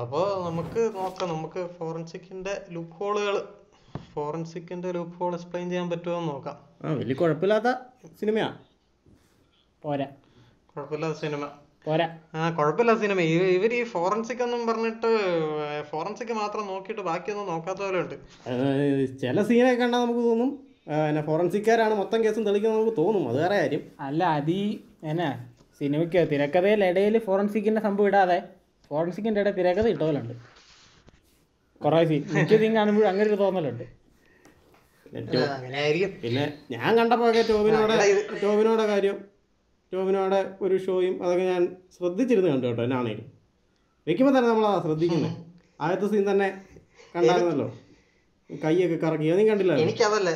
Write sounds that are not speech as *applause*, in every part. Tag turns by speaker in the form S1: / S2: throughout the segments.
S1: അപ്പോൾ നമുക്ക് നോക്കാം. നമുക്ക് ഫോറൻസിക്കിന്റെ ലൂപ്പ് ഹോളുകൾ ഫോറൻസിക്കിന്റെ ലൂപ്പ് ഹോൾ എക്സ്പ്ലെയിൻ ചെയ്യാൻ പറ്റുമോ എന്ന് നോക്കാം.
S2: ആ വലിയ കുഴപ്പമില്ലാത്ത സിനിമയാ.
S3: പോരാ.
S1: കുഴപ്പമില്ലാത്ത സിനിമ.
S3: പോരാ.
S1: ആ കുഴപ്പമില്ല സിനിമ. ഇവർ ഈ ഫോറൻസിക് എന്നും പറഞ്ഞിട്ട് ഫോറൻസിക് മാത്രം നോക്കിയിട്ട് ബാക്കിയൊന്നും നോക്കാത്ത പോലെ ഉണ്ട്.
S2: ചില സീനൊക്കെ കണ്ടാൽ നമുക്ക് തോന്നും. പിന്നെ ഫോറൻസിക്കാരാണ് മൊത്തം കേസും തെളിക്കുന്നത് നമുക്ക് തോന്നും. അത് വേറെ കാര്യം.
S3: അല്ല അത് ഈ എന്നാ സിനിമയ്ക്ക് തിരക്കഥയിൽ ഇടയിൽ ഫോറൻസിക്കിന്റെ സംഭവം ഇടാതെ ഫോറൻസിക്കിന്റെ ഇടയിൽ തിരക്കഥ ഇട്ടപോലുണ്ട് കുറേ സീൻ എനിക്ക് സീൻ കാണുമ്പോഴും അങ്ങനെ ഒരു തോന്നലുണ്ട്
S1: അങ്ങനെ ആയിരിക്കും
S2: പിന്നെ ഞാൻ കണ്ടപ്പോഴൊക്കെ ടോബിനോടെ ടോബിനോടെ കാര്യം ടോബിനോടെ ഒരു ഷോയും അതൊക്കെ ഞാൻ ശ്രദ്ധിച്ചിരുന്നു കണ്ടു കേട്ടോ എന്നാണേലും വെക്കുമ്പോൾ തന്നെ നമ്മളാ ശ്രദ്ധിക്കുന്നത്. ആദ്യത്തെ സീൻ തന്നെ കണ്ടായിരുന്നല്ലോ. കൈയൊക്കെ കറക്കി. അത് നീ കണ്ടില്ല
S1: എനിക്കതല്ലേ.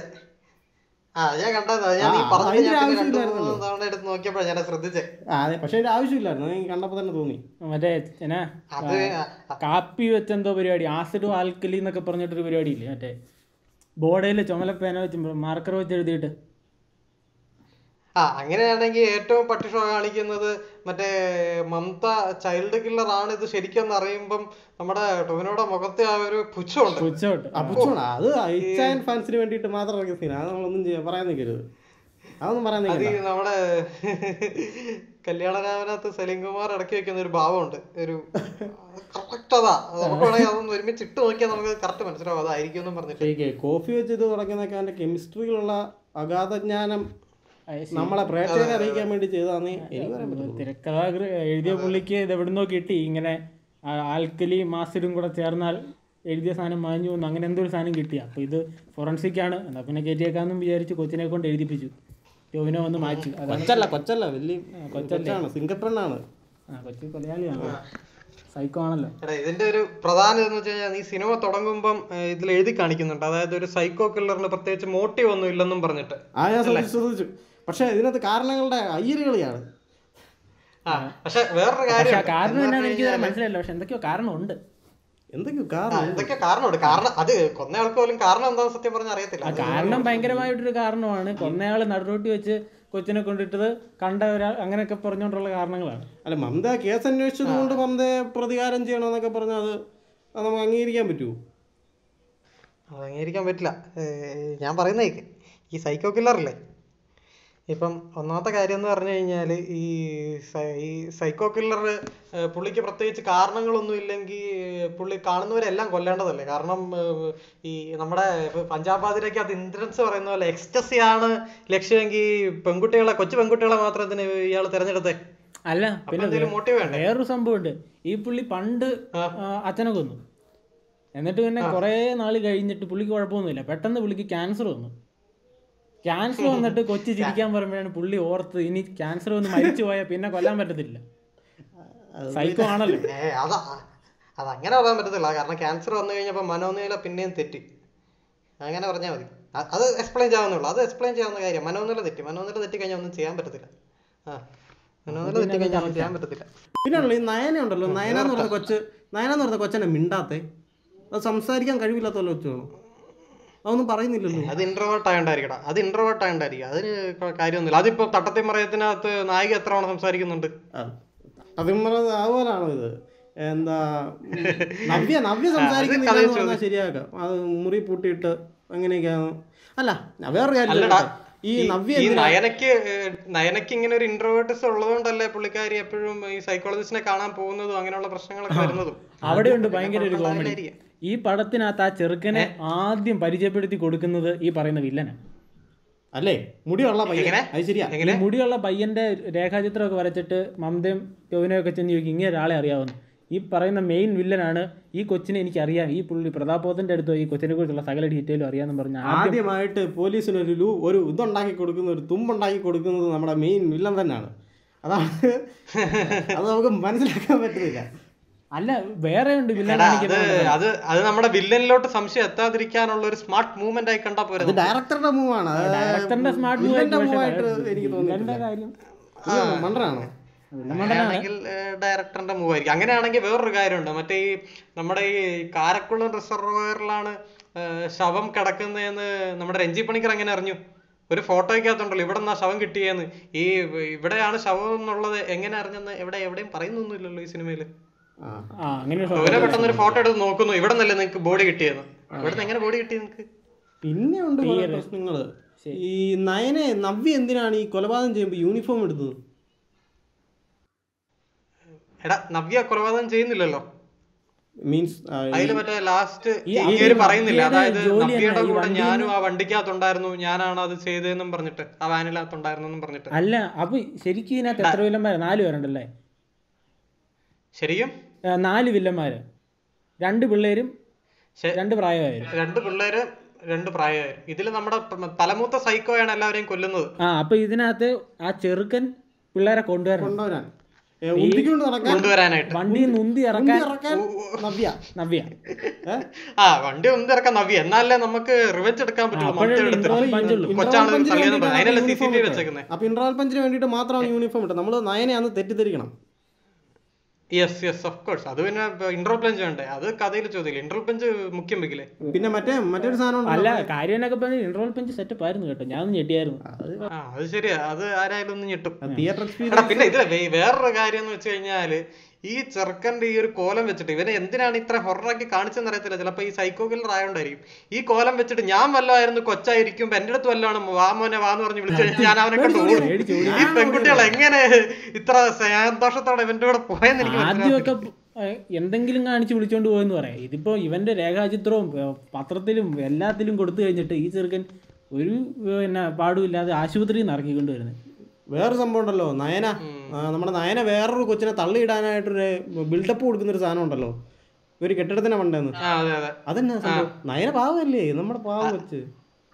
S2: പക്ഷേ ആവശ്യമില്ലായിരുന്നു. തന്നെ തോന്നി.
S3: മറ്റേ എന്നാ
S1: അത്
S3: കാപ്പി വെച്ചെന്തോ പരിപാടി ആസിഡും ആൽക്കലി എന്നൊക്കെ പറഞ്ഞിട്ടൊരു പരിപാടി ഇല്ലേ മറ്റേ ബോർഡയിൽ ചുമല പേന വെച്ച് മാർക്കർ വെച്ച് എഴുതിയിട്ട്.
S1: ആ അങ്ങനെയാണെങ്കിൽ ഏറ്റവും പട്ടിഷോ കാണിക്കുന്നത് മറ്റേ മമത ചൈൽഡ് കില്ലർ ആണ് ഇത് ശരിക്കും അറിയുമ്പം നമ്മുടെ ടൊവിനോടെ മുഖത്തെ ആ ഒരു പുച്ഛമുണ്ട്.
S3: പുച്ഛോട്ട്
S2: ആ പുച്ഛമാണ് അത് ഇച്ചായൻ ഫാൻസിന് വേണ്ടിയിട്ട് മാത്രം ഇറക്കിയ സീൻ അത് നമ്മളൊന്നും പറയാൻ നിൽക്കരുത് അതൊന്നും പറയാൻ
S1: അത് നമ്മുടെ കല്യാണരാമനകത്ത് സലീം കുമാർ ഇടയ്ക്ക് വെക്കുന്ന ഒരു ഭാവമുണ്ട്. ഒരു കറക്റ്റ് അതാ. നമുക്ക് വേണമെങ്കിൽ അതൊന്ന് ഒരുമിച്ച് ഇട്ട് നോക്കിയാൽ നമുക്ക് കറക്റ്റ് മനസ്സിലാവും. അതായിരിക്കും എന്നും പറഞ്ഞിട്ട്
S2: കോഫി വെച്ച് ഇത് തുടങ്ങുന്നൊക്കെ അതിന്റെ കെമിസ്ട്രിയിലുള്ള അഗാധജ്ഞാനം നമ്മളെ പ്രേക്ഷകരെ അറിയിക്കാൻ വേണ്ടി ചെയ്തതാന്ന് എനിക്ക് പറയാൻ പറ്റുള്ളൂ
S3: തിരക്കഥാകൃ എഴുതിയ പുള്ളിക്ക് ഇത് എവിടുന്നോ കിട്ടി. ഇങ്ങനെ ആൽക്കലി മാസിഡും കൂടെ ചേർന്നാൽ എഴുതിയ സാധനം മാഞ്ഞു വന്നു അങ്ങനെ എന്തോ ഒരു സാധനം കിട്ടി. അപ്പോൾ ഇത് ഫോറൻസിക് ആണ് എന്നാ പിന്നെ കയറ്റിയേക്കാന്നും വിചാരിച്ച് കൊച്ചിനെ കൊണ്ട് എഴുതിപ്പിച്ചു. ടോവിനെ വന്ന് മാച്ചു അതാണ്.
S2: കൊച്ചല്ല കൊച്ചല്ല. വലിയ കൊച്ചാണ്. സിംഗപ്പണ്ണാണ്
S3: കൊച്ചി കൊലയാളിയാണ്. സൈക്കോ ആണല്ലോ.
S1: ഇതിന്റെ ഒരു പ്രധാന ഇതെന്ന് വെച്ച് കഴിഞ്ഞാൽ ഈ സിനിമ തുടങ്ങുമ്പം ഇതിൽ എഴുതി കാണിക്കുന്നുണ്ട്. അതായത് ഒരു സൈക്കോ കില്ലറിന് പ്രത്യേകിച്ച് മോട്ടീവ് ഒന്നും ഇല്ലെന്നും പറഞ്ഞിട്ട്.
S2: ആ ഞാൻ ശ്രദ്ധിച്ചു ശ്രദ്ധിച്ചു. പക്ഷേ ഇതിനകത്ത് കാരണങ്ങളുടെ അയ്യരുകളിയാണ്
S1: പക്ഷെ വേറൊരു കാര്യം
S3: കാരണം എന്നാന്ന് എനിക്ക് ഇതുവരെ മനസ്സിലായില്ല. പക്ഷെ എന്തൊക്കെയോ കാരണമുണ്ട്.
S2: എന്തൊക്കെയോ
S1: ആ,
S2: കാരണം
S1: കാരണമുണ്ട്. കാരണം അത് കൊന്നയാൾക്ക് പോലും കാരണം എന്താണെന്ന് സത്യം പറഞ്ഞാൽ അറിയത്തില്ല.
S3: കാരണം ഭയങ്കരമായിട്ടൊരു കാരണമാണ്. കൊന്നയാൾ നടുറോട്ടി വെച്ച് കൊച്ചിനെ കൊണ്ടിട്ടത് കണ്ട ഒരാൾ അങ്ങനെയൊക്കെ പറഞ്ഞുകൊണ്ടുള്ള കാരണങ്ങളാണ്.
S2: അല്ല മമത കേസ് അന്വേഷിച്ചത് കൊണ്ട് മമതയെ പ്രതികാരം ചെയ്യണമെന്നൊക്കെ പറഞ്ഞാൽ അത് അത് നമുക്ക് അംഗീകരിക്കാൻ പറ്റുമോ
S1: അത് അംഗീകരിക്കാൻ പറ്റില്ല. ഞാൻ പറയുന്നേ ഈ സൈക്കോ കില്ലറില്ലേ? ഇപ്പം ഒന്നാമത്തെ കാര്യം എന്ന് പറഞ്ഞു കഴിഞ്ഞാൽ ഈ ഈ സൈക്കോ കില്ലർ പുള്ളിക്ക് പ്രത്യേകിച്ച് കാരണങ്ങളൊന്നും ഇല്ലെങ്കിൽ പുള്ളി കാണുന്നവരെല്ലാം കൊല്ലേണ്ടതല്ലേ? കാരണം ഈ നമ്മുടെ പഞ്ചാബ് പഞ്ചാബ് ബാദിരക്കകത്ത് ഇന്ദ്രൻസ് പറയുന്ന പോലെ എക്സ്റ്റസി ആണ് ലക്ഷ്യമെങ്കിൽ പെൺകുട്ടികളെ കൊച്ചു പെൺകുട്ടികളെ മാത്രം ഇതിന് ഇയാൾ തിരഞ്ഞെടുത്തേ.
S3: അല്ല പിന്നെ വേറൊരു സംഭവമുണ്ട്. ഈ പുള്ളി പണ്ട് അച്ഛനെ കൊന്നു. എന്നിട്ട് പിന്നെ കുറേ നാൾ കഴിഞ്ഞിട്ട് പുള്ളിക്ക് കുഴപ്പമൊന്നുമില്ല. പെട്ടെന്ന് പുള്ളിക്ക് ക്യാൻസർ വന്നു. ക്യാൻസർ വന്നിട്ട് കൊച്ചു ചിരിക്കാൻ പറയുമ്പോഴാണ് പുള്ളി ഓർത്ത് ഇനി ക്യാൻസർ വന്ന് മരിച്ചു പോയാൽ പിന്നെ കൊല്ലാൻ പറ്റത്തില്ല. സൈക്കോ ആണല്ലോ.
S1: ഏ അതാ അത് അങ്ങനെ പറയാൻ പറ്റത്തില്ല. കാരണം ക്യാൻസർ വന്നു കഴിഞ്ഞപ്പോൾ മനോനില പിന്നെയും തെറ്റി. അങ്ങനെ പറഞ്ഞാൽ മതി. അത് എക്സ്പ്ലെയിൻ ചെയ്യാവുന്നുള്ളൂ അത് എക്സ്പ്ലെയിൻ ചെയ്യാവുന്ന കാര്യം. മനോനില തെറ്റി. മനോനില തെറ്റി കഴിഞ്ഞാൽ ഒന്നും ചെയ്യാൻ പറ്റത്തില്ല. ആ മനോനില തെറ്റി കഴിഞ്ഞാൽ ഒന്നും ചെയ്യാൻ പറ്റത്തില്ല.
S2: പിന്നെയുള്ള ഈ നയന ഉണ്ടല്ലോ. നയന എന്ന് പറഞ്ഞ കൊച്ച് നയന എന്ന് പറഞ്ഞ കൊച്ചനെ മിണ്ടാത്തെ. അത് സംസാരിക്കാൻ കഴിവില്ലാത്ത അതൊന്നും പറയുന്നില്ലല്ലോ.
S1: അത് ഇൻട്രോവേർട്ട് ആയതുകൊണ്ടായിരിക്കടാ അത് ഇൻട്രോവേർട്ട് ആയോണ്ടായിരിക്കും. അതിന് കാര്യമൊന്നുമില്ല. അതിപ്പോ തട്ടത്തി മറയത്തിനകത്ത് നായിക എത്ര തവണ സംസാരിക്കുന്നുണ്ട്?
S2: പറഞ്ഞത് അതുപോലാണോ ഇത്? എന്താ *laughs* നവ്യ നവ്യ സംസാരിക്കുന്നില്ല ശരിയാക്കാം. അത് മുറി പൂട്ടിയിട്ട് അങ്ങനെയൊക്കെയാണ് അല്ല വേറൊരു കാര്യം? ഈ നവ്യ
S1: നയനക്ക് നയനക്ക് ഇങ്ങനെ ഒരു ഇൻട്രോവേർട്ടിസം ഉള്ളതുകൊണ്ടല്ലേ പുള്ളിക്കാരി എപ്പോഴും ഈ സൈക്കോളജിസ്റ്റിനെ കാണാൻ പോകുന്നതും അങ്ങനെയുള്ള പ്രശ്നങ്ങളൊക്കെ വരുന്നതും?
S3: അവിടെയുണ്ട് ഭയങ്കര ഒരു കോമഡി. ഈ പടത്തിനകത്ത് ആ ചെറുക്കനെ ആദ്യം പരിചയപ്പെടുത്തി കൊടുക്കുന്നത് ഈ പറയുന്ന വില്ലനാണ്
S2: അല്ലേ? മുടിയുള്ള പയ്യൻ.
S1: എങ്ങനെ?
S2: അത് ശരിയാ.
S3: മുടിയുള്ള പയ്യന്റെ രേഖാചിത്രമൊക്കെ വരച്ചിട്ട് മമതയും യോവിനെയൊക്കെ ചെന്ന് ചോദിക്കും ഇങ്ങനെ ഒരാളെ അറിയാവുന്നു. ഈ പറയുന്ന മെയിൻ വില്ലനാണ് ഈ കൊച്ചിനെ എനിക്കറിയാം. ഈ പുള്ളി പ്രതാപോധന്റെ അടുത്തോ ഈ കൊച്ചിനെ കുറിച്ചുള്ള സകല ഡീറ്റെയിലും അറിയാമെന്ന് പറഞ്ഞ
S2: ആദ്യമായിട്ട് പോലീസിന് ഒരു ലൂ ഒരു ഇതുണ്ടാക്കി കൊടുക്കുന്ന ഒരു തുമ്പുണ്ടാക്കി കൊടുക്കുന്നത് നമ്മുടെ മെയിൻ വില്ലൻ തന്നെയാണ്. അതാണ് *laughs* അത് നമുക്ക് മനസ്സിലാക്കാൻ പറ്റുന്നില്ല.
S3: അല്ല വേറെ ഉണ്ട് വില്ലൻ
S1: അത് അത് അത് നമ്മുടെ വില്ലനിലോട്ട് സംശയം എത്താതിരിക്കാനുള്ള ഒരു സ്മാർട്ട് മൂവ്മെന്റ് ആയി കണ്ടാ പോരെ
S2: ഡയറക്ടറുടെ ഡയറക്ടറുടെ മൂവാണ്
S3: ഡയറക്ടറിന്റെ സ്മാർട്ട്
S2: മൂവായിട്ട് എനിക്ക് തോന്നുന്നു
S1: അങ്ങനെയാണെങ്കിൽ ഡയറക്ടറിന്റെ മൂവ് ആയിരിക്കും. അങ്ങനെയാണെങ്കിൽ വേറൊരു കാര്യമുണ്ട്. മറ്റേ ഈ നമ്മുടെ ഈ കാരക്കുളം റിസർവയറിലാണ് ശവം കിടക്കുന്നതെന്ന് നമ്മുടെ രഞ്ജി പണിക്കർ അങ്ങനെ അറിഞ്ഞു. ഒരു ഫോട്ടോയ്ക്കകത്തുണ്ടല്ലോ ഇവിടെ നിന്നാ ശവം കിട്ടിയെന്ന്. ഈ ഇവിടെയാണ് ശവം എന്നുള്ളത് എങ്ങനെ അറിഞ്ഞെന്ന് എവിടെ എവിടെയും പറയുന്നൊന്നുമില്ലല്ലോ ഈ സിനിമയിൽ.
S2: ആ.
S3: ആ അങ്ങനെ ഒരു
S1: ടോവിനോ ഒരു ഫോട്ടോ എടുത്ത് നോക്കുന്നു. ഇവിടെ നിന്നല്ലേ നിങ്ങൾക്ക് ബോഡി കിട്ടിയെന്ന്. ഇവിടെ എങ്ങനെ ബോഡി കിട്ടി നിങ്ങൾക്ക്
S2: പിന്നെ ഉണ്ട് പ്രശ്നങ്ങൾ. ഈ നയനെ നവ്യ എന്തിനാണ് ഈ കൊലപാതകം ചെയ്യുമ്പോൾ യൂണിഫോം എടുത്തത്
S1: എടാ നവ്യ കൊലപാതകം ചെയ്യുന്നില്ലല്ലോ.
S2: മീൻസ്
S1: അതിൽ മറ്റേ ലാസ്റ്റ് പറയുന്നില്ല? അതായത് നവ്യയുടെ കൂടെ ഞാനും ആ വണ്ടിക്കകത്തുണ്ടായിരുന്നു ഞാനാണ് അത് ചെയ്തതെന്നും പറഞ്ഞിട്ട് ആ വാനിനകത്തുണ്ടായിരുന്നെന്നും പറഞ്ഞിട്ട്.
S3: അല്ല അപ്പൊ ശരിക്കും ഇതിനകത്ത് എത്ര വില്ലന്മാര് നാല് പേരുണ്ടല്ലേ?
S1: ശരിക്കും
S3: നാല് വില്ലന്മാര്. രണ്ട് പിള്ളേരും രണ്ട് പ്രായമായിരുന്നു
S1: രണ്ട് പിള്ളേര് രണ്ട് പ്രായമായി ഇതിൽ നമ്മുടെ തലമൂത്ത സൈക്കോയാണ് എല്ലാവരെയും കൊല്ലുന്നത്.
S3: ആ അപ്പൊ ഇതിനകത്ത് ആ ചെറുക്കൻ പിള്ളേരെ
S2: കൊണ്ടുവരാൻ. കൊണ്ടുവരാൻ
S1: കൊണ്ടുവരാനായിട്ട്.
S3: വണ്ടി ഉന്തി ഇറക്കാൻ
S2: ഇറക്കാൻ നവ്യ.
S3: നവ്യ.
S1: ആ വണ്ടി ഒന്ന് ഇറക്കാൻ നവ്യ. എന്നാലേ നമുക്ക് റിവെഞ്ച് എടുക്കാൻ പറ്റുള്ളൂ. കൊച്ചാണ് അതിനല്ലേ സി സി ടി വി വെച്ചേക്കുന്നത്
S2: അപ്പൊ ഇന്റർവൽ പഞ്ചിന് വേണ്ടിട്ട് മാത്രമാണ് യൂണിഫോം ഇട്ടത്. നമ്മൾ നയനെയാന്ന് തെറ്റിദ്ധരിക്കണം.
S1: യെസ് യെസ് ഓഫ് കോഴ്സ് അത് പിന്നെ ഇന്റർവൽ ബെഞ്ച് വേണ്ടേ? അത് കഥയിൽ ചോദ്യം ഇന്റർവൽ ബെഞ്ച് മുഖ്യം വെക്കില്ലേ?
S2: പിന്നെ മറ്റേ മറ്റൊരു സാധനം
S3: അല്ല കാര്യം എന്നൊക്കെ പറഞ്ഞ ഇന്റർവൽ ബെഞ്ച് സെറ്റപ്പ് ആയിരുന്നു കേട്ടോ. ഞാൻ ഞെട്ടിയായിരുന്നു.
S1: അത് ശരിയാ. അത് ആരായാലും ഒന്ന് ഞെട്ടും. പിന്നെ ഇതിലെ വേറൊരു കാര്യം എന്ന് വെച്ച് കഴിഞ്ഞാൽ ഈ ചെറുക്കന്റെ ഈ ഒരു കോലം വെച്ചിട്ട് ഇവനെ എന്തിനാണ് ഇത്ര ഹൊററാക്കി കാണിച്ചെന്ന് അറിയത്തില്ല. ചിലപ്പോ ഈ സൈക്കോ കില്ലർ ആയോണ്ടായിരിക്കും. ഈ കോലം വെച്ചിട്ട് ഞാൻ വല്ലതായിരുന്നു കൊച്ചായിരിക്കും എന്റെ അടുത്ത് വല്ലാണ് വാ മോനെ വാന്ന് പറഞ്ഞു വിളിച്ചു കഴിഞ്ഞാൽ ഞാൻ അവനെ കണ്ടു. ഈ പെൺകുട്ടികൾ എങ്ങനെ ഇത്ര സന്തോഷത്തോടെ ഇവന്റെ കൂടെ പോയെന്ന് എനിക്ക്
S3: എന്തെങ്കിലും കാണിച്ച് വിളിച്ചോണ്ട് പോയെന്ന് പറയാം. ഇതിപ്പോ ഇവന്റെ രേഖാചിത്രവും പത്രത്തിലും എല്ലാത്തിലും കൊടുത്തു കഴിഞ്ഞിട്ട് ഈ ചെറുക്കൻ ഒരു പിന്നെ പാടുമില്ലാതെ ആശുപത്രിയിൽ നിന്ന് ഇറക്കിക്കൊണ്ട് വരുന്നത്
S2: വേറൊരു സംഭവം ഉണ്ടല്ലോ. നയന നമ്മുടെ നയന വേറൊരു കൊച്ചിനെ തള്ളിയിടാനായിട്ടൊരു ബിൽഡപ്പ് കൊടുക്കുന്ന ഒരു സാധനം ഉണ്ടല്ലോ. ഒരു കെട്ടിടത്തിനെ പണ്ടെന്ന്. അതന്നെ സംഭവം? നയന പാവമല്ലേ നമ്മുടെ പാവം വെച്ച്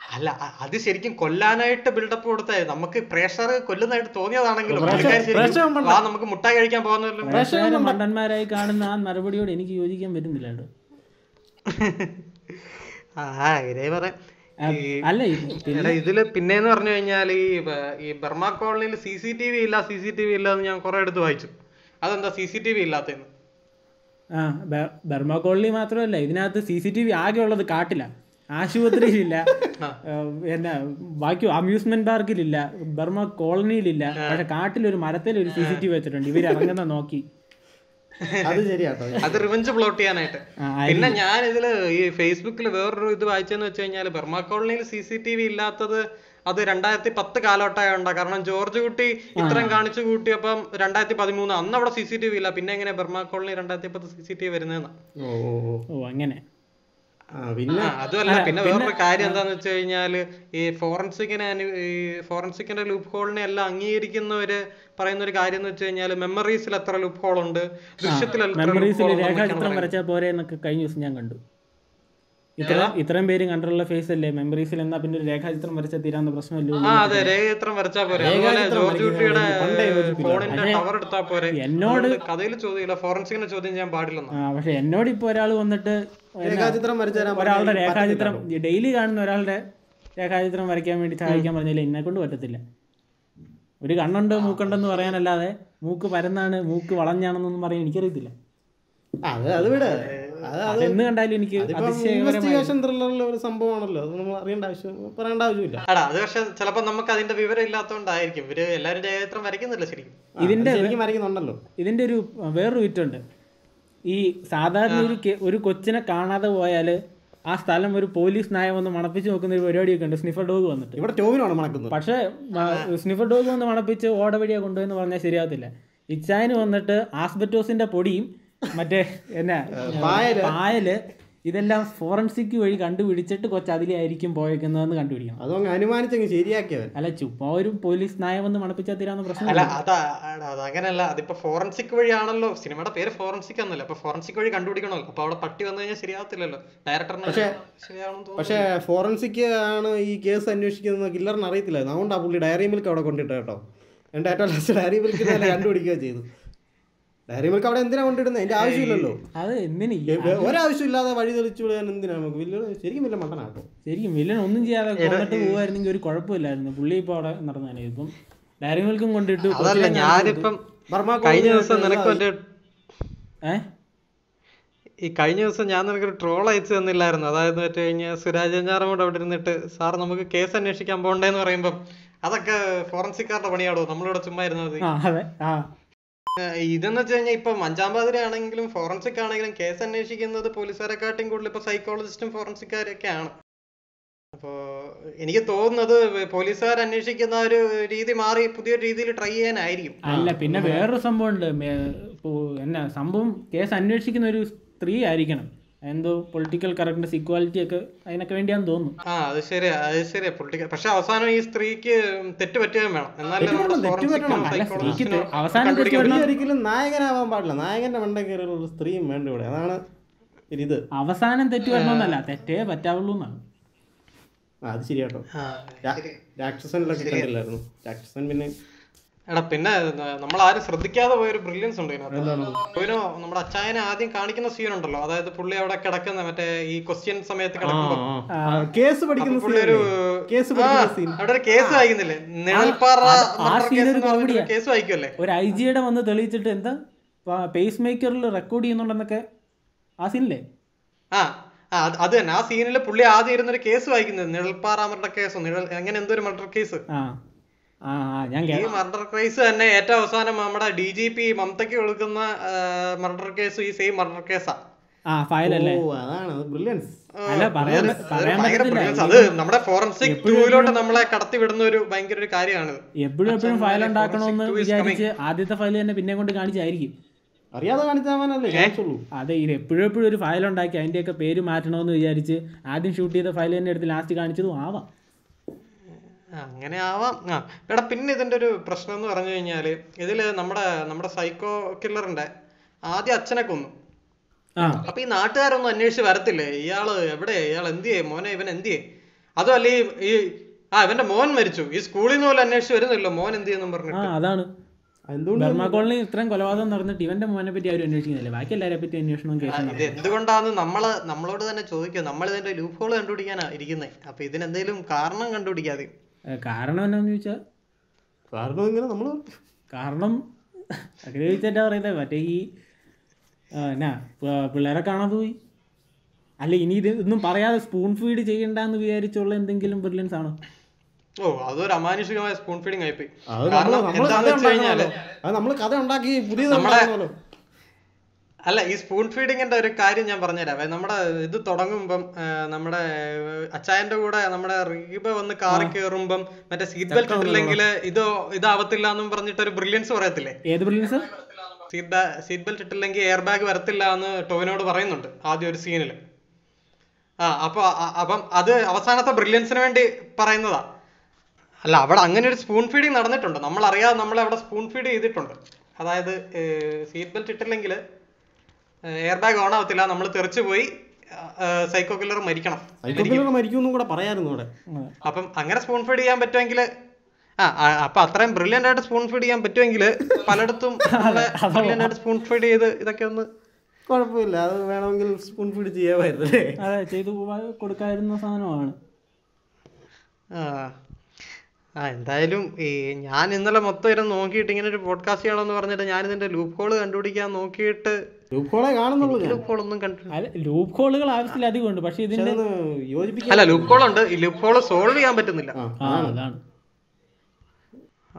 S1: അല്ല അത് ശരിക്കും കൊല്ലാനായിട്ട് ബിൽഡപ്പ് കൊടുത്തേ നമുക്ക് പ്രേഷർ കൊല്ലുന്നതായിട്ട് തോന്നിയതാണെങ്കിലും വാ നമുക്ക് മുട്ടായി കഴിക്കാൻ പോകുന്നല്ലോ.
S3: മണ്ടന്മാരായി കാണുന്ന ആ മറുപടിയോട് എനിക്ക് യോജിക്കാൻ പറ്റുന്നില്ല
S1: ആ ഇതേ പറയാം.
S3: അല്ല
S1: ഇതിൽ പിന്നെന്ന് പറഞ്ഞു കഴിഞ്ഞാൽ ഈ ബർമ കോളനിയിൽ സി സി ടി വി ഇല്ല സി സി ടി വി ഇല്ല എന്ന് ഞാൻ കുറെ എടുത്ത് വായിച്ചു. അതെന്താ സി സി ടി വി ഇല്ലാത്തതെന്ന്
S3: ആ ബർമ കോളനി മാത്രമല്ല ഇതിനകത്ത് സി സി ടി വി ആകെ ഉള്ളത് കാട്ടില. ആശുപത്രിയിലില്ല എന്നാ ബാക്കി അമ്യൂസ്മെന്റ് പാർക്കിലില്ല ബർമ കോളനിയിലില്ല പക്ഷെ കാട്ടിലൊരു മരത്തിൽ ഒരു സി സി ടി വി വെച്ചിട്ടുണ്ട് ഇവർ ഇറങ്ങുന്ന നോക്കി.
S2: അത് ശരിയാട്ടോ.
S1: അത് റിവഞ്ച് പ്ലോട്ട് ചെയ്യാനായിട്ട്. പിന്നെ ഞാൻ ഇതിൽ ഈ ഫേസ്ബുക്കിൽ വേറൊരു ഇത് വായിച്ചെന്ന് വെച്ച് കഴിഞ്ഞാൽ ബർമ കോളനിയിൽ സി സി ടി വി ഇല്ലാത്തത് അത് രണ്ടായിരത്തി പത്ത് കാലഘട്ടമായോണ്ടാ. കാരണം ജോർജ് കുട്ടി ഇത്രയും കാണിച്ചു കൂട്ടിയപ്പം രണ്ടായിരത്തി പതിമൂന്ന് അന്ന് അവിടെ സി സി ടി വി ഇല്ല. പിന്നെ എങ്ങനെ ബർമ കോളനി രണ്ടായിരത്തി പത്ത് സി സി ടി വി വരുന്നതെന്നാ
S2: ഓ
S3: അങ്ങനെ.
S2: പിന്നെ
S1: അതുമല്ല പിന്നെ വേറൊരു കാര്യം എന്താന്ന് വെച്ച് കഴിഞ്ഞാൽ ഈ ഫോറൻസിക്കിനെ ഈ ഫോറൻസിക്കിന്റെ ലൂപ്പ് ഹോളിനെ എല്ലാം അംഗീകരിക്കുന്നവര് പറയുന്ന ഒരു കാര്യം എന്ന് വെച്ച് കഴിഞ്ഞാൽ മെമ്മറീസിൽ എത്ര ലൂപ്പ് ഹോൾ ഉണ്ട് ദൃശ്യത്തിൽ
S3: മെമ്മറീസിൽ രേഖാചിത്രം വരച്ചാൽ പോരെ എന്നൊക്കെ കഴിഞ്ഞ ദിവസം ഞാൻ കണ്ടു. ഇത്ര ഇത്രയും പേര് കണ്ടിട്ടുള്ള ഫേസ് അല്ലേ? മെമ്മറീസിൽ എന്നാ പിന്നെ ഒരു രേഖാചിത്രം വരച്ചാൽ തീരാവുന്ന പ്രശ്നമല്ലോ എന്നോട്
S1: കഥയിൽ ചോദ്യമില്ല ഫോറൻസിക്കിന്റെ ചോദ്യം ചെയ്യാൻ പാടില്ലെന്നാ.
S3: ആ പക്ഷെ എന്നോട് ഇപ്പൊ ഒരാൾ വന്നിട്ട് എന്നാ, ഒരാളുടെ രേഖാചിത്രം ഡെയിലി കാണുന്ന ഒരാളുടെ രേഖാചിത്രം വരയ്ക്കാൻ വേണ്ടി സഹായിക്കാൻ പറഞ്ഞില്ല? എന്നെ കൊണ്ട് പറ്റത്തില്ല. ഒരു കണ്ണുണ്ട് മൂക്കുണ്ടെന്ന് പറയാനല്ലാതെ മൂക്ക് പരന്നാണ് മൂക്ക് വളഞ്ഞാണെന്നൊന്നും പറയാൻ എനിക്കറിയത്തില്ല.
S2: അത് അത് വിട്. അത് അത്
S3: കണ്ടാലും എനിക്ക്
S2: അതിപ്പം ഇൻവെസ്റ്റിഗേഷൻ ത്രില്ലറിലെ ഒരു സംഭവമാണല്ലോ. അത് നമ്മൾ അറിയേണ്ട ആവശ്യം പറയേണ്ട ആവശ്യമില്ല.
S1: അത് പക്ഷെ ചിലപ്പോ നമുക്ക് അതിന്റെ വിവരം ഇല്ലാത്തതുകൊണ്ടായിരിക്കും ഇവർ എല്ലാവരും വരയ്ക്കുന്നില്ല ശരിക്കും.
S3: ഇതിന്റെ
S2: വരയ്ക്കുന്നുണ്ടല്ലോ.
S3: ഇതിന്റെ ഒരു വേറൊരു വിറ്റുണ്ട് ഈ സാധാരണ ഒരു ഒരു കൊച്ചിനെ കാണാതെ പോയാൽ ആ സ്ഥലം ഒരു പോലീസ് നയം വന്ന് മണപ്പിച്ച് നോക്കുന്ന ഒരു പരിപാടിയൊക്കെ ഉണ്ട്. സ്നിഫർ ഡോഗ് വന്നിട്ട്.
S2: ഇവിടെ ടോവിനാണ് മണക്കുന്നത്.
S3: പക്ഷേ സ്നിഫർ ഡോഗ് വന്ന് മണപ്പിച്ച് ഓട വഴിയാ കൊണ്ടുപോയെന്ന് പറഞ്ഞാൽ ശരിയാകത്തില്ല ഇച്ചായന് വന്നിട്ട് ആസ്ബറ്റോസിന്റെ പൊടിയും മറ്റേ എന്നാ പായൽ. ഇതെല്ലാം ഫോറൻസിക് വഴി കണ്ടുപിടിച്ചിട്ട് കൊച്ചു അതിലായിരിക്കും പോയേക്കുന്നതെന്ന് കണ്ടുപിടിക്കണം.
S2: അതും അങ്ങ് അനുമാനിച്ചങ്ങ് ശരിയാക്കിയവൻ.
S3: അല്ല ചുമ്മാ ഒരു പോലീസ് നയം വന്ന് മണപ്പിച്ചാൽ തീരാവുന്ന
S1: അല്ല
S3: അതങ്ങനല്ല.
S1: അതാ അതിപ്പോ ഫോറൻസിക് വഴിയാണല്ലോ. സിനിമയുടെ പേര് ഫോറൻസിക് ആണല്ലോ അപ്പൊ ഫോറൻസിക് വഴി കണ്ടുപിടിക്കണമല്ലോ. അപ്പൊ അവിടെ പട്ടി വന്നു കഴിഞ്ഞാൽ ശരിയാകത്തില്ലല്ലോ ഡയറക്ടറിന്
S2: പക്ഷേ ഫോറൻസിക് ആണ് ഈ കേസ് അന്വേഷിക്കുന്നത് കില്ലറിന് അറിയത്തില്ല. അതുകൊണ്ട് പുള്ളി ഡയറി മിൽക്ക് അവിടെ കൊണ്ടിട്ട് കേട്ടോ. എന്റെ ഏറ്റവും ലാസ്റ്റ് ഡയറി മിൽക്ക് തന്നെ കണ്ടുപിടിക്കുക ചെയ്തു ഡയറി മിൽക്ക് അവിടെ എന്തിനാ കൊണ്ടിടുന്നത് അതിന്റെ ആവശ്യമില്ലല്ലോ.
S3: അത് എന്തിനു
S2: ഒരാവശ്യം ഒരാവശ്യമില്ലാതെ വഴി തെളിച്ചു വിടാൻ എന്തിനാ നമുക്ക്? വില്ലൻ ശരിക്കും വില്ലൻ മട്ടനാട്ടോ
S3: ശരിക്കും വില്ലൻ ഒന്നും ചെയ്യാതെ കൊണ്ടിട്ട് പോവായിരുന്നെങ്കിൽ ഒരു കുഴപ്പമില്ലായിരുന്നു. പുള്ളി ഇപ്പൊ അവിടെ നടന്നാലേ ഇപ്പം ഡയറി മിൽക്കും കൊണ്ടിട്ട്
S1: അതല്ല
S3: കൊച്ചിനെ
S1: ഞാനിപ്പം
S2: ബർമ
S1: കഴിഞ്ഞ ദിവസം നിനക്ക് മറ്റേ
S3: ഏഹ്
S1: ഈ കഴിഞ്ഞ ദിവസം ഞാൻ നിനക്കൊരു ട്രോൾ അയച്ചു തന്നില്ലായിരുന്നു. അതായത് മറ്റേ കഴിഞ്ഞ സുരാജ് അഞ്ഞാറും കൂടെ അവിടെ ഇരുന്നിട്ട് സാർ നമുക്ക് കേസ് അന്വേഷിക്കാൻ പോകണ്ടേന്ന് പറയുമ്പം അതൊക്കെ ഫോറൻസിക്കാരുടെ പണിയാടോ? നമ്മളിവിടെ ചുമ്മാ ഇരുന്നത്. ഇതെന്ന് വെച്ച് കഴിഞ്ഞാൽ ഇപ്പൊ അഞ്ചാം പാതിര ആണെങ്കിലും ഫോറൻസിക് ആണെങ്കിലും കേസ് അന്വേഷിക്കുന്നത് പോലീസുകാരെക്കാട്ടും കൂടുതൽ ഇപ്പൊ സൈക്കോളജിസ്റ്റും ഫോറൻസിക്കാരൊക്കെയാണ്. അപ്പോ എനിക്ക് തോന്നുന്നത് പോലീസുകാർ അന്വേഷിക്കുന്ന ഒരു രീതി മാറി പുതിയൊരു രീതിയിൽ ട്രൈ ചെയ്യാനായിരിക്കും.
S3: അല്ല പിന്നെ വേറൊരു സംഭവം ഉണ്ട് ഇപ്പോ എന്നാ സംഭവം കേസ് അന്വേഷിക്കുന്ന ഒരു സ്ത്രീ ആയിരിക്കണം. എന്തോ പൊളിറ്റിക്കൽ കറക്റ്റ്നസ് ഇക്വാലിറ്റി ഒക്കെ അതിനൊക്കെ വേണ്ടിയാന്ന് തോന്നുന്നു.
S1: ആ അത് ശരിയാ അത് ശരിയാ പൊളിറ്റിക്കൽ പക്ഷെ അവസാനം ഈ സ്ത്രീക്ക് തെറ്റ് പറ്റുകയും വേണം. എന്നാലേ
S3: അവസാനം
S2: ഒരിക്കലും നായകനാവാൻ പാടില്ല. നായകന്റെ മണ്ട കയറിയുള്ള ഒരു സ്ത്രീയും വേണ്ട ഇവിടെ. അതാണ് ഇത്.
S3: അവസാനം തെറ്റ് വരണമെന്നല്ല തെറ്റേ പറ്റാവുള്ളൂ എന്നാണ്.
S2: അത് ശരിയാട്ടോ. രാക്ഷസനിലൊക്കെ കണ്ടില്ലായിരുന്നു. രാക്ഷസൻ പിന്നെ
S1: എടാ പിന്നെ നമ്മൾ ആരും ശ്രദ്ധിക്കാതെ പോയൊരു ബ്രില്യൻസ് ഉണ്ട് ഇതിനകത്ത്. ടോവിനോ നമ്മുടെ അച്ചായനെ ആദ്യം കാണിക്കുന്ന സീൻ ഉണ്ടല്ലോ. അതായത് പുള്ളി അവിടെ കിടക്കുന്ന മറ്റേ ഈ ക്വസ്റ്റ്യൻ സമയത്ത്
S2: കിടക്കുമ്പോൾ
S1: പുള്ളി ഒരു അവിടെ ഒരു കേസ് വായിക്കുന്നില്ലേ? നിഴൽപ്പാറ കേസ് വായിക്കുമല്ലേ
S3: ഒരു ഐ ജിയുടെ വന്ന് തെളിയിച്ചിട്ട് എന്താ? പേസ് മേക്കറിൽ റെക്കോർഡ് ചെയ്യുന്നുണ്ടെന്നൊക്കെ ആ സീനില്ലേ
S1: ആ അത് തന്നെ. ആ സീനിൽ പുള്ളി ആദ്യം ഇരുന്നൊരു കേസ് വായിക്കുന്നത് നിഴൽപ്പാറ മർഡർ കേസോ നിഴൽ അങ്ങനെ എന്തോ ഒരു മർഡർ കേസ് ഈ മർഡർ കേസ് തന്നെ ഏറ്റവും അവസാനം നമ്മുടെ ഡി ജി പി മമതയ്ക്ക് കൊടുക്കുന്ന മർഡർ കേസ് ഈ സെയിം മർഡർ കേസാ
S3: ആ. ഫയൽ
S2: ഓ അതാണ്. അത് ബ്രില്യൻസ്
S3: അല്ല പറയാൻ പറയാൻ പറ്റത്തില്ല.
S1: അത് നമ്മുടെ ഫോറൻസിക് ടൂവിലോട്ട് നമ്മളെ കടത്തി വിടുന്ന ഒരു ഭയങ്കര ഒരു കാര്യമാണ്.
S3: എപ്പോഴും എപ്പോഴും ഫയൽ ഉണ്ടാക്കണമെന്ന് വിചാരിച്ച് ആദ്യത്തെ ഫയൽ തന്നെ പിന്നെ കൊണ്ട് കാണിച്ചായിരിക്കും.
S2: അറിയാതെ കാണിച്ചാവാനല്ലേ? കാണിച്ചുള്ളൂ
S3: അതെ ഇത് എപ്പോഴും എപ്പോഴും ഒരു ഫയൽ ഉണ്ടാക്കി അതിന്റെയൊക്കെ പേര് മാറ്റണമെന്ന് വിചാരിച്ച് ആദ്യം ഷൂട്ട് ചെയ്ത ഫയൽ തന്നെ എടുത്ത് ലാസ്റ്റ് കാണിച്ചതും ആവാം.
S1: അങ്ങനെ ആവാം ആ എടാ പിന്നെ ഇതിന്റെ ഒരു പ്രശ്നം എന്ന് പറഞ്ഞു കഴിഞ്ഞാൽ ഇതിൽ നമ്മുടെ നമ്മുടെ സൈക്കോ കില്ലറിന്റെ ആദ്യം അച്ഛനെ കൊന്നു.
S3: ആ.
S1: അപ്പൊ ഈ നാട്ടുകാരൊന്നും അന്വേഷിച്ച് വരത്തില്ലേ? ഇയാൾ എവിടെ? ഇയാൾ എന്തിയേ മോനെ ഇവൻ എന്തിയേ അതും അല്ല ഈ ഈ ആ ഇവന്റെ മോൻ മരിച്ചു. ഈ സ്കൂളിൽ നിന്ന് പോലും അന്വേഷിച്ച് വരുന്നില്ലോ മോൻ എന്ത്
S3: ചെയ്യുന്നു
S1: പറഞ്ഞിട്ട്.
S3: അതാണ്. കോളനി ഇത്രയും കൊലപാതകം നടന്നിട്ട് ഇവന്റെ മോനെ പറ്റി ആരും അന്വേഷിക്കുന്നില്ല? ബാക്കി എല്ലാവരെ പറ്റി അന്വേഷണം
S1: ഇത് എന്തുകൊണ്ടാന്ന് നമ്മൾ നമ്മളോട് തന്നെ ചോദിക്കുക നമ്മൾ ഇതിന്റെ ലൂപ്പ് ഹോൾ കണ്ടുപിടിക്കാനാ ഇരിക്കുന്നത് അപ്പൊ ഇതിനെന്തെങ്കിലും കാരണം കണ്ടുപിടിക്കാതെ.
S3: കാരണം എന്നാന്ന് ചോദിച്ചാൽ
S2: കാരണം ഇങ്ങനെ നമ്മൾ
S3: കാരണം അങ്ങനെ ചോദിച്ചാ പറയുന്നത് മറ്റേ ഈ ആ, എന്നാ പിള്ളേരെ കാണാതെ പോയി? അല്ല ഇനി ഇത് ഒന്നും പറയാതെ സ്പൂൺ ഫീഡ് ചെയ്യണ്ടെന്ന് വിചാരിച്ചുള്ള എന്തെങ്കിലും ബ്രില്യൻസ് ആണോ?
S1: ഓ അതൊരു അമാനുഷികമായ സ്പൂൺ ഫീഡിങ് ആയിപ്പോയി.
S2: നമ്മൾ കഥ ഉണ്ടാക്കി പുതിയ
S1: അല്ല ഈ സ്പൂൺ ഫീഡിങ്ങിന്റെ ഒരു കാര്യം ഞാൻ പറഞ്ഞുതരാം. നമ്മുടെ ഇത് തുടങ്ങുമ്പം നമ്മുടെ അച്ചായന്റെ കൂടെ നമ്മുടെ റീബ വന്ന് കാറി കയറുമ്പം മറ്റേ സീറ്റ് ബെൽറ്റ് ഇട്ടില്ലെങ്കിൽ ഇത് ഇതാവത്തില്ല എന്നും പറഞ്ഞിട്ട് ഒരു ബ്രില്യൻസ് പറയത്തില്ലേ?
S3: ഏത് ബ്രില്യൻസ്
S1: സീറ്റ് സീറ്റ് ബെൽറ്റ് ഇട്ടില്ലെങ്കിൽ എയർ ബാഗ് വരത്തില്ല എന്ന് ടോവിനോട് പറയുന്നുണ്ട് ആദ്യം ഒരു സീനിൽ ആ അപ്പൊ അപ്പം അത് അവസാനത്തെ ബ്രില്യൻസിന് വേണ്ടി പറയുന്നതാ. അല്ല അവിടെ അങ്ങനെ ഒരു സ്പൂൺ ഫീഡിങ് നടന്നിട്ടുണ്ട്. നമ്മൾ അറിയാതെ നമ്മളെ അവിടെ സ്പൂൺ ഫീഡ് ചെയ്തിട്ടുണ്ട്. അതായത് സീറ്റ് ബെൽറ്റ് ഇട്ടില്ലെങ്കിൽ എയർ ബാഗ് ഓൺ ആവത്തില്ല. നമ്മൾ തെറിച്ചു പോയി സൈക്കോ കില്ലർ മരിക്കണം.
S2: മരിക്കും കൂടെ പറയായിരുന്നു അവിടെ
S1: അപ്പം അങ്ങനെ സ്പൂൺ ഫീഡ് ചെയ്യാൻ പറ്റുമെങ്കിൽ ആ അപ്പൊ അത്രയും ബ്രില്യന്റ് ആയിട്ട് സ്പൂൺ ഫീഡ് ചെയ്യാൻ പറ്റുമെങ്കിൽ പലയിടത്തും *laughs* ബ്രില്യന്റ് ആയിട്ട് സ്പൂൺ ഫീഡ് ചെയ്ത് ഇതൊക്കെ ഒന്ന്
S2: കുഴപ്പമില്ല. അത് വേണമെങ്കിൽ സ്പൂൺ ഫീഡ് ചെയ്യാമായിരുന്നു
S3: അതെ ചെയ്തു സാധനമാണ്.
S1: ആ ആ എന്തായാലും ഈ ഞാൻ ഇന്നലെ മൊത്തം ഇരുന്ന് നോക്കിയിട്ട് ഇങ്ങനെ ഒരു പോഡ്കാസ്റ്റ് ചെയ്യണമെന്ന് പറഞ്ഞിട്ട് ഞാൻ ഇതിന്റെ ലൂപ്പ് ഹോൾ കണ്ടുപിടിക്കാൻ നോക്കിയിട്ട്
S2: ലൂപ്പോളെ കാണുന്നുള്ളൂ ഞാൻ.
S1: ലൂപ്പ് ഹോൾ ഒന്നും കണ്ടു
S3: അല്ല ലൂപ്പ് ഹോളുകൾ ആവശ്യത്തിലധികം ഉണ്ട്. പക്ഷെ ഇതിന്റെ
S2: യോജിപ്പിക്കാൻ
S1: അല്ല ലൂപ്പ് ഹോൾ ഉണ്ട്. ഈ ലൂപ്പ് ഹോൾ സോൾവ് ചെയ്യാൻ പറ്റുന്നില്ല.
S3: അതാണ്.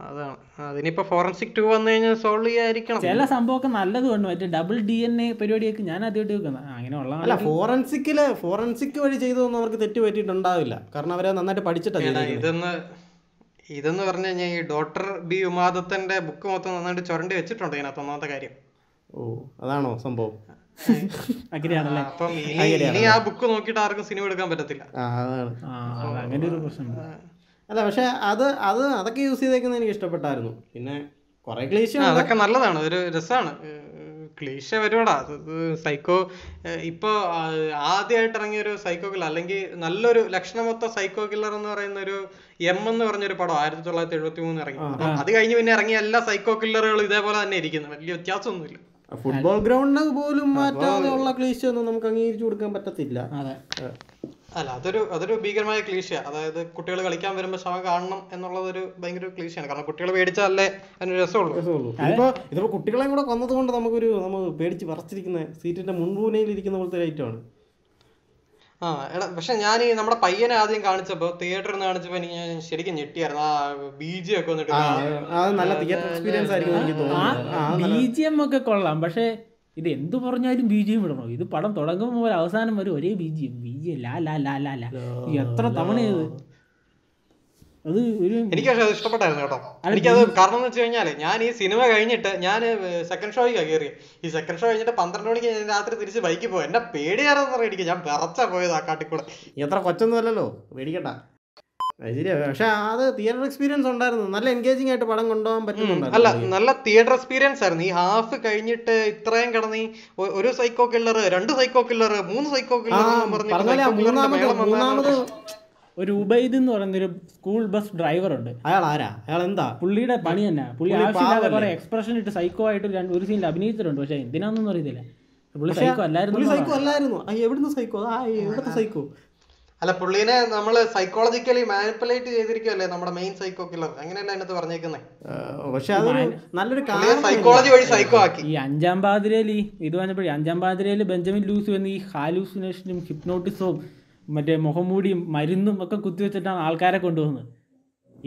S1: അതാണ്. അതിനിപ്പോ ഫോറൻസിക് ടു വന്നു കഴിഞ്ഞാൽ സോൾവ് ചെയ്യാതിരിക്കണം.
S3: ചില സംഭവമൊക്കെ നല്ലതും ഉണ്ട്. മറ്റേ ഡബിൾ ഡി എൻ എ പരിപാടിയൊക്കെ ഞാൻ ആദ്യമായിട്ട് വെക്കുന്നത്. അങ്ങനെ ഉള്ള
S2: അല്ല ഫോറൻസിക്കിൽ ഫോറൻസിക് വഴി ചെയ്തതൊന്നും അവർക്ക് തെറ്റ് പറ്റിയിട്ടുണ്ടാവില്ല കാരണം അവരെ നന്നായിട്ട് പഠിച്ചിട്ടില്ല
S1: ഇതെന്ന് ഇതെന്ന് പറഞ്ഞു കഴിഞ്ഞാൽ ഈ ഡോക്ടർ ബി ഉമാദത്തിന്റെ ബുക്ക് മൊത്തം നന്നായിട്ട് ചുരണ്ടി വെച്ചിട്ടുണ്ട് ഇതിനകത്ത് ഒന്നാമത്തെ കാര്യം.
S2: ഓ അതാണോ സംഭവം?
S1: ഇനി ആ ബുക്ക് നോക്കിയിട്ട് ആർക്കും സിനിമ എടുക്കാൻ പറ്റത്തില്ല.
S3: അങ്ങനെ ഒരു പ്രശ്നം
S2: അല്ല പക്ഷെ അത് അത് അതൊക്കെ യൂസ് ചെയ്തേക്കുന്നത് എനിക്ക് ഇഷ്ടപ്പെട്ടായിരുന്നു. പിന്നെ കുറെ ക്ലീശ
S1: അതൊക്കെ നല്ലതാണ്. ഒരു രസമാണ് ക്ലീശ വരുവാടാ. സൈക്കോ ഇപ്പൊ ആദ്യമായിട്ട് ഇറങ്ങിയ ഒരു സൈക്കോ കില്ലർ അല്ലെങ്കിൽ നല്ലൊരു ലക്ഷണമൊത്ത സൈക്കോ കില്ലർ എന്ന് പറയുന്ന ഒരു എം എന്ന് പറഞ്ഞൊരു പടം ആയിരത്തി തൊള്ളായിരത്തി എഴുപത്തി മൂന്ന് ഇറങ്ങി അത് കഴിഞ്ഞ് പിന്നെ ഇറങ്ങിയ എല്ലാ സൈക്കോ കില്ലറുകളും ഇതേപോലെ തന്നെ ഇരിക്കുന്നു. വലിയ വ്യത്യാസമൊന്നുമില്ല.
S2: ഫുട്ബോൾ ഗ്രൗണ്ട് പോലും മാറ്റാതെ ഉള്ള ക്ലീശ ഒന്നും നമുക്ക് അംഗീകരിച്ചു കൊടുക്കാൻ പറ്റത്തില്ല.
S1: അല്ല അതൊരു അതൊരു ഭീകരമായ ക്ലീശയാണ് അതായത് കുട്ടികൾ കളിക്കാൻ വരുമ്പോൾ ശവം കാണണം എന്നുള്ളത് ഒരു ഭയങ്കര ക്ലീശയാണ്. കാരണം കുട്ടികൾ പേടിച്ചാലേ അതിനൊരു രസമുള്ളൂ.
S2: രസമുള്ളൂ. ഇതിപ്പോ ഇതിപ്പോ കുട്ടികളെയും കൂടെ കൊന്നത് കൊണ്ട് നമുക്കൊരു നമ്മൾ പേടിച്ച് പറിച്ചിരിക്കുന്ന സീറ്റിന്റെ മുൻപൂനയിൽ ഇരിക്കുന്ന പോലത്തെ ഒരു ഐറ്റമാണ്
S1: ആ എടാ പക്ഷെ ഞാൻ ഈ നമ്മുടെ പയ്യനെ ആദ്യം കാണിച്ചപ്പോ തിയേറ്ററിൽ നിന്ന് കാണിച്ചപ്പോ എനിക്ക് ഞാൻ ശരിക്കും ഞെട്ടിയായിരുന്നു. ആ ബീജി ഒക്കെ വന്നിട്ട്
S2: ആ നല്ല തിയേറ്റർ എക്സ്പീരിയൻസ് ആയിരിക്കും എനിക്ക് തോന്നുന്നത് ആ,
S3: ബി ജി എം ഒക്കെ കൊള്ളാം. പക്ഷെ ഇത് എന്ത് പറഞ്ഞാലും ബി ജി എം ഇടണോ? ഇത് പടം തുടങ്ങുമ്പോൾ അവസാനം വരെ ഒരേ B G M B G M ലാ ലാ ലാ ലാ ലാ. ഇത് എത്ര തവണയത് അത് ഒരു
S1: എനിക്ക് പക്ഷെ അത് ഇഷ്ടപ്പെട്ടായിരുന്നു കേട്ടോ. എനിക്കത് കാരണം എന്ന് വെച്ച് കഴിഞ്ഞാൽ ഞാൻ ഈ സിനിമ കഴിഞ്ഞിട്ട് ഞാൻ സെക്കൻഡ് ഷോയ്ക്ക് കയറി ഈ സെക്കൻഡ് ഷോ കഴിഞ്ഞിട്ട് പന്ത്രണ്ട് മണിക്ക് ഞാൻ രാത്രി തിരിച്ച് ബൈക്കിൽ പോയി. എന്നെ പേടിയാരെന്ന് പറയുക ഞാൻ വിറച്ചാ പോയത് ആ കാട്ടിക്കൂടെ.
S2: എത്ര കൊച്ചൊന്നും അല്ലല്ലോ പേടിക്കണ്ട. ശരിയാ. പക്ഷെ അത് തിയേറ്റർ എക്സ്പീരിയൻസ് ഉണ്ടായിരുന്നു. നല്ല എൻഗേജിംഗ് ആയിട്ട് പടം കൊണ്ടുപോകാൻ
S1: അല്ല നല്ല തിയേറ്റർ എക്സ്പീരിയൻസ് ആയിരുന്നു. ഈ ഹാഫ് കഴിഞ്ഞിട്ട് ഇത്രയും കിടന്ന് ഒരു സൈക്കോ കില്ലർ രണ്ട് സൈക്കോ കില്ലർ മൂന്ന് സൈക്കോ കില്ലർ
S2: മൂന്നാമത്
S3: ഒരു ഉബൈദ് എന്ന് പറയുന്ന ഒരു സ്കൂൾ ബസ് ഡ്രൈവർ ഉണ്ട്
S2: അയാൾ ആരാ അയാൾ എന്താ
S3: പുള്ളിയുടെ പണി തന്നെ. പുള്ളി ആവശ്യമില്ലാതെ കുറെ എക്സ്പ്രഷൻ ഇട്ട് സൈക്കോ ആയിട്ട് രണ്ട് ഒരു സീനിൽ അഭിനയിച്ചിട്ടുണ്ട്. പക്ഷേ എന്തിനാണെന്നൊന്നും അറിയത്തില്ല. പുള്ളി സൈക്കോ അല്ലായിരുന്നു
S2: സൈക്കോ അല്ലായിരുന്നു. എവിടുന്ന് സൈക്കോ ആ എവിടുത്തെ സൈക്കോ
S1: അല്ല പുള്ളീനെ നമ്മൾ സൈക്കോളജിക്കലി മാനിപ്പുലേറ്റ് ചെയ്തിരിക്കുമല്ലേ നമ്മുടെ മെയിൻ സൈക്കോ കില്ലർ അങ്ങനെയല്ല അതിനകത്ത് പറഞ്ഞേക്കുന്നത്
S2: പക്ഷെ അതൊരു നല്ലൊരു
S1: സൈക്കോളജി വഴി സൈക്കോ ആക്കി.
S3: ഈ അഞ്ചാം പാതിരയിൽ ഈ ഇത് പറഞ്ഞപ്പോഴേ അഞ്ചാം പാതിരയിൽ ബെഞ്ചമിൻ ലൂസ് വന്ന് ഈ ഹാലൂസിനേഷനും ഹിപ്നോട്ടിസവും മറ്റേ മുഖംമൂടിയും മരുന്നും ഒക്കെ കുത്തിവെച്ചിട്ടാണ് ആൾക്കാരെ കൊണ്ടുപോകുന്നത്.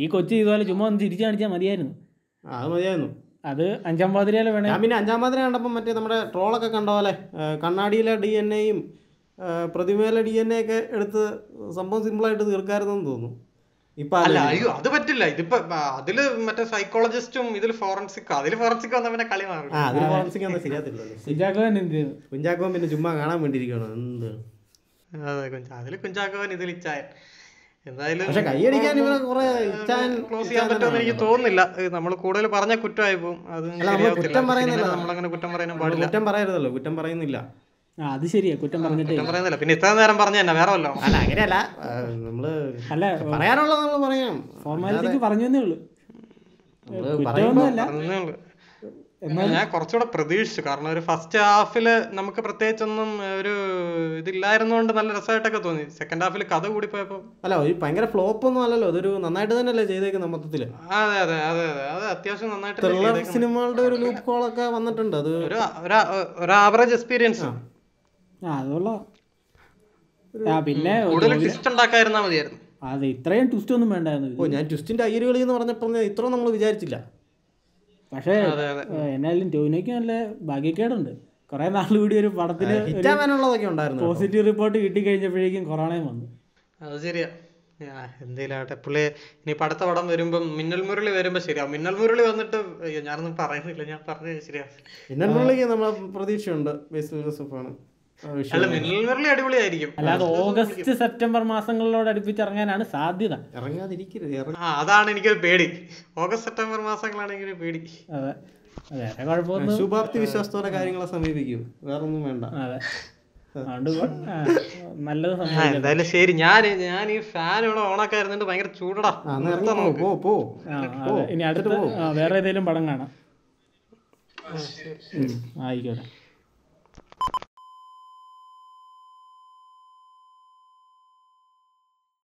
S3: ഈ കൊച്ചി ഇതുപോലെ ചുമ്മാ ഒന്ന് തിരിച്ചു കാണിച്ചാൽ മതിയായിരുന്നു.
S2: അത് മതിയായിരുന്നു.
S3: അത് അഞ്ചാം പാതിരയിലെ വേണേ.
S2: പിന്നെ അഞ്ചാം പാതിര കണ്ടപ്പോൾ മറ്റേ നമ്മുടെ ട്രോളൊക്കെ കണ്ട പോലെ കണ്ണാടിയിലെ ഡി എൻ എയും പ്രതിമയിലെ ഡി എൻ എ ഒക്കെ എടുത്ത് സംഭവം സിമ്പിളായിട്ട് തീർക്കാമായിരുന്നെന്ന് തോന്നുന്നു. ഇപ്പൊ
S1: അല്ല അയ്യോ അത് പറ്റില്ല. ഇതിപ്പോ അതിൽ മറ്റേ സൈക്കോളജിസ്റ്റും ഇതിൽ ഫോറൻസിക് അതിൽ ഫോറൻസിക് വന്ന പിന്നെ കളി മാറും.
S2: കുഞ്ചാക്കോ ഫോറൻസിക് ശരിയാത്തില്ലല്ലോ
S3: എന്ത്
S2: കുഞ്ചാക്കോൻ പിന്നെ ചുമ്മാ കാണാൻ വേണ്ടിയിരിക്കണോ എന്ത്?
S1: അതെ കുഞ്ചാ. അതിൽ കുഞ്ചാക്കോൻ ഇതിൽ ഇച്ചായൻ. എന്തായാലും
S2: പക്ഷെ കൈയടിക്കാൻ ഇവരെ കുറെ ഇച്ചാൻ
S1: ക്ലോസ് ചെയ്യാൻ പറ്റുമെന്ന് എനിക്ക് തോന്നുന്നില്ല. നമ്മൾ കൂടുതൽ പറഞ്ഞ കുറ്റമായി പോകും അത്
S2: കുറ്റം പറയുന്നില്ല.
S1: നമ്മളങ്ങനെ കുറ്റം പറയാനും പാടില്ല.
S2: കുറ്റം പറയരുതല്ലോ. കുറ്റം പറയുന്നില്ല.
S3: ആ അത് ശരിയാ. കുറ്റം പറഞ്ഞിട്ട്
S1: കുറ്റം പറയുന്നില്ല. പിന്നെ ഇത്ര നേരം പറഞ്ഞ തന്നെ വേറെ വല്ലോ?
S2: അല്ല അങ്ങനെയല്ല. നമ്മൾ
S3: അല്ല
S2: പറയാനുള്ളത് നമ്മൾ പറയാം.
S3: ഫോർമാലിറ്റിക്ക് പറഞ്ഞു തന്നേ ഉള്ളൂ. കുറ്റമൊന്നുമല്ല
S1: ഉള്ളൂ. ഞാൻ കുറച്ചുകൂടെ പ്രതീക്ഷിച്ചു. കാരണം ഒരു ഫസ്റ്റ് ഹാഫിൽ നമുക്ക് പ്രത്യേകിച്ചൊന്നും ഒരു ഇതില്ലായിരുന്നോണ്ട് നല്ല രസമായിട്ടൊക്കെ തോന്നി. സെക്കൻഡ് ഹാഫിൽ കഥ കൂടി പോയപ്പോ
S2: അല്ല ഈ ഭയങ്കര ഫ്ലോപ്പ് ഒന്നും അല്ലല്ലോ. അതൊരു നന്നായിട്ട് തന്നെയല്ലേ ചെയ്തേക്കുന്നത് മൊത്തത്തിൽ?
S1: അതെ അതെ അതെ അതെ. അത് അത്യാവശ്യം നന്നായിട്ട്
S2: സിനിമകളുടെ ഒരു ലൂപ്പ് കോൾ ഒക്കെ വന്നിട്ടുണ്ട്. അത്
S1: ഒരു ആവറേജ് എക്സ്പീരിയൻസ്
S3: ആ. അതുള്ള ആ പിന്നെ
S1: കൂടുതൽ ട്വിസ്റ്റ് ഉണ്ടാക്കാതിരുന്നാ മതിയായിരുന്നു.
S3: അതെ ഇത്രയും ട്വിസ്റ്റ് ഒന്നും വേണ്ടായിരുന്നു.
S2: ഓ ഞാൻ ട്വിസ്റ്റിന്റെ അയ്യരുകളി എന്ന് പറഞ്ഞപ്പോൾ ഇത്ര നമ്മൾ വിചാരിച്ചില്ല.
S3: പക്ഷേ
S1: അതെ അതെ.
S3: എന്നാലും ടോവിനോയ്ക്ക് നല്ല ഭാഗ്യക്കേടുണ്ട്. കുറെ നാൾ കൂടി ഒരു പടത്തിന്
S2: ഹിറ്റാവാനുള്ളതൊക്കെ ഉണ്ടായിരുന്നു
S3: പോസിറ്റീവ് റിപ്പോർട്ട് കിട്ടി കഴിഞ്ഞപ്പോഴേക്കും കൊറോണയും വന്നു.
S1: അത് ശരിയാ. എന്തേലാട്ടെ പുള്ളി ഇനി അടുത്ത പടം വരുമ്പം മിന്നൽ മുരളി വരുമ്പോ ശരിയാ. മിന്നൽ മുരളി വന്നിട്ട് അയ്യോ ഞാനൊന്നും പറയുന്നില്ല. ഞാൻ പറഞ്ഞത് ശരിയാ.
S2: മിന്നൽ മുരളിക്ക് നമ്മളെ പ്രതീക്ഷയുണ്ട്. ബേസിൽ ജോസഫാണ്.
S1: അടിപൊളിയായിരിക്കും.
S3: അല്ലാതെ ഓഗസ്റ്റ് സെപ്റ്റംബർ മാസങ്ങളിലോട് അടുപ്പിച്ച് ഇറങ്ങാനാണ് സാധ്യത.
S2: ഇറങ്ങാതിരിക്കരുത്
S1: ആ അതാണ് എനിക്ക് പേടി. ഓഗസ്റ്റ് സെപ്റ്റംബർ മാസങ്ങളാണ് എനിക്കൊരു പേടി.
S3: അതെ. വേറെ കുഴപ്പമൊന്നും
S2: ശുഭാപ്തി വിശ്വാസത്തോടെ കാര്യങ്ങളെ സമീപിക്കും. വേറൊന്നും വേണ്ട.
S3: അതെ. നല്ലത്
S1: എന്തായാലും ശരി. ഞാൻ ഞാൻ ഈ ഫാൻ ഇവിടെ ഓണാക്കായിരുന്നിട്ട് ഭയങ്കര ചൂടടാ.
S3: ഇനി അടുത്ത വേറെ ഏതെങ്കിലും പടം കാണാം. ആയിക്കോട്ടെ.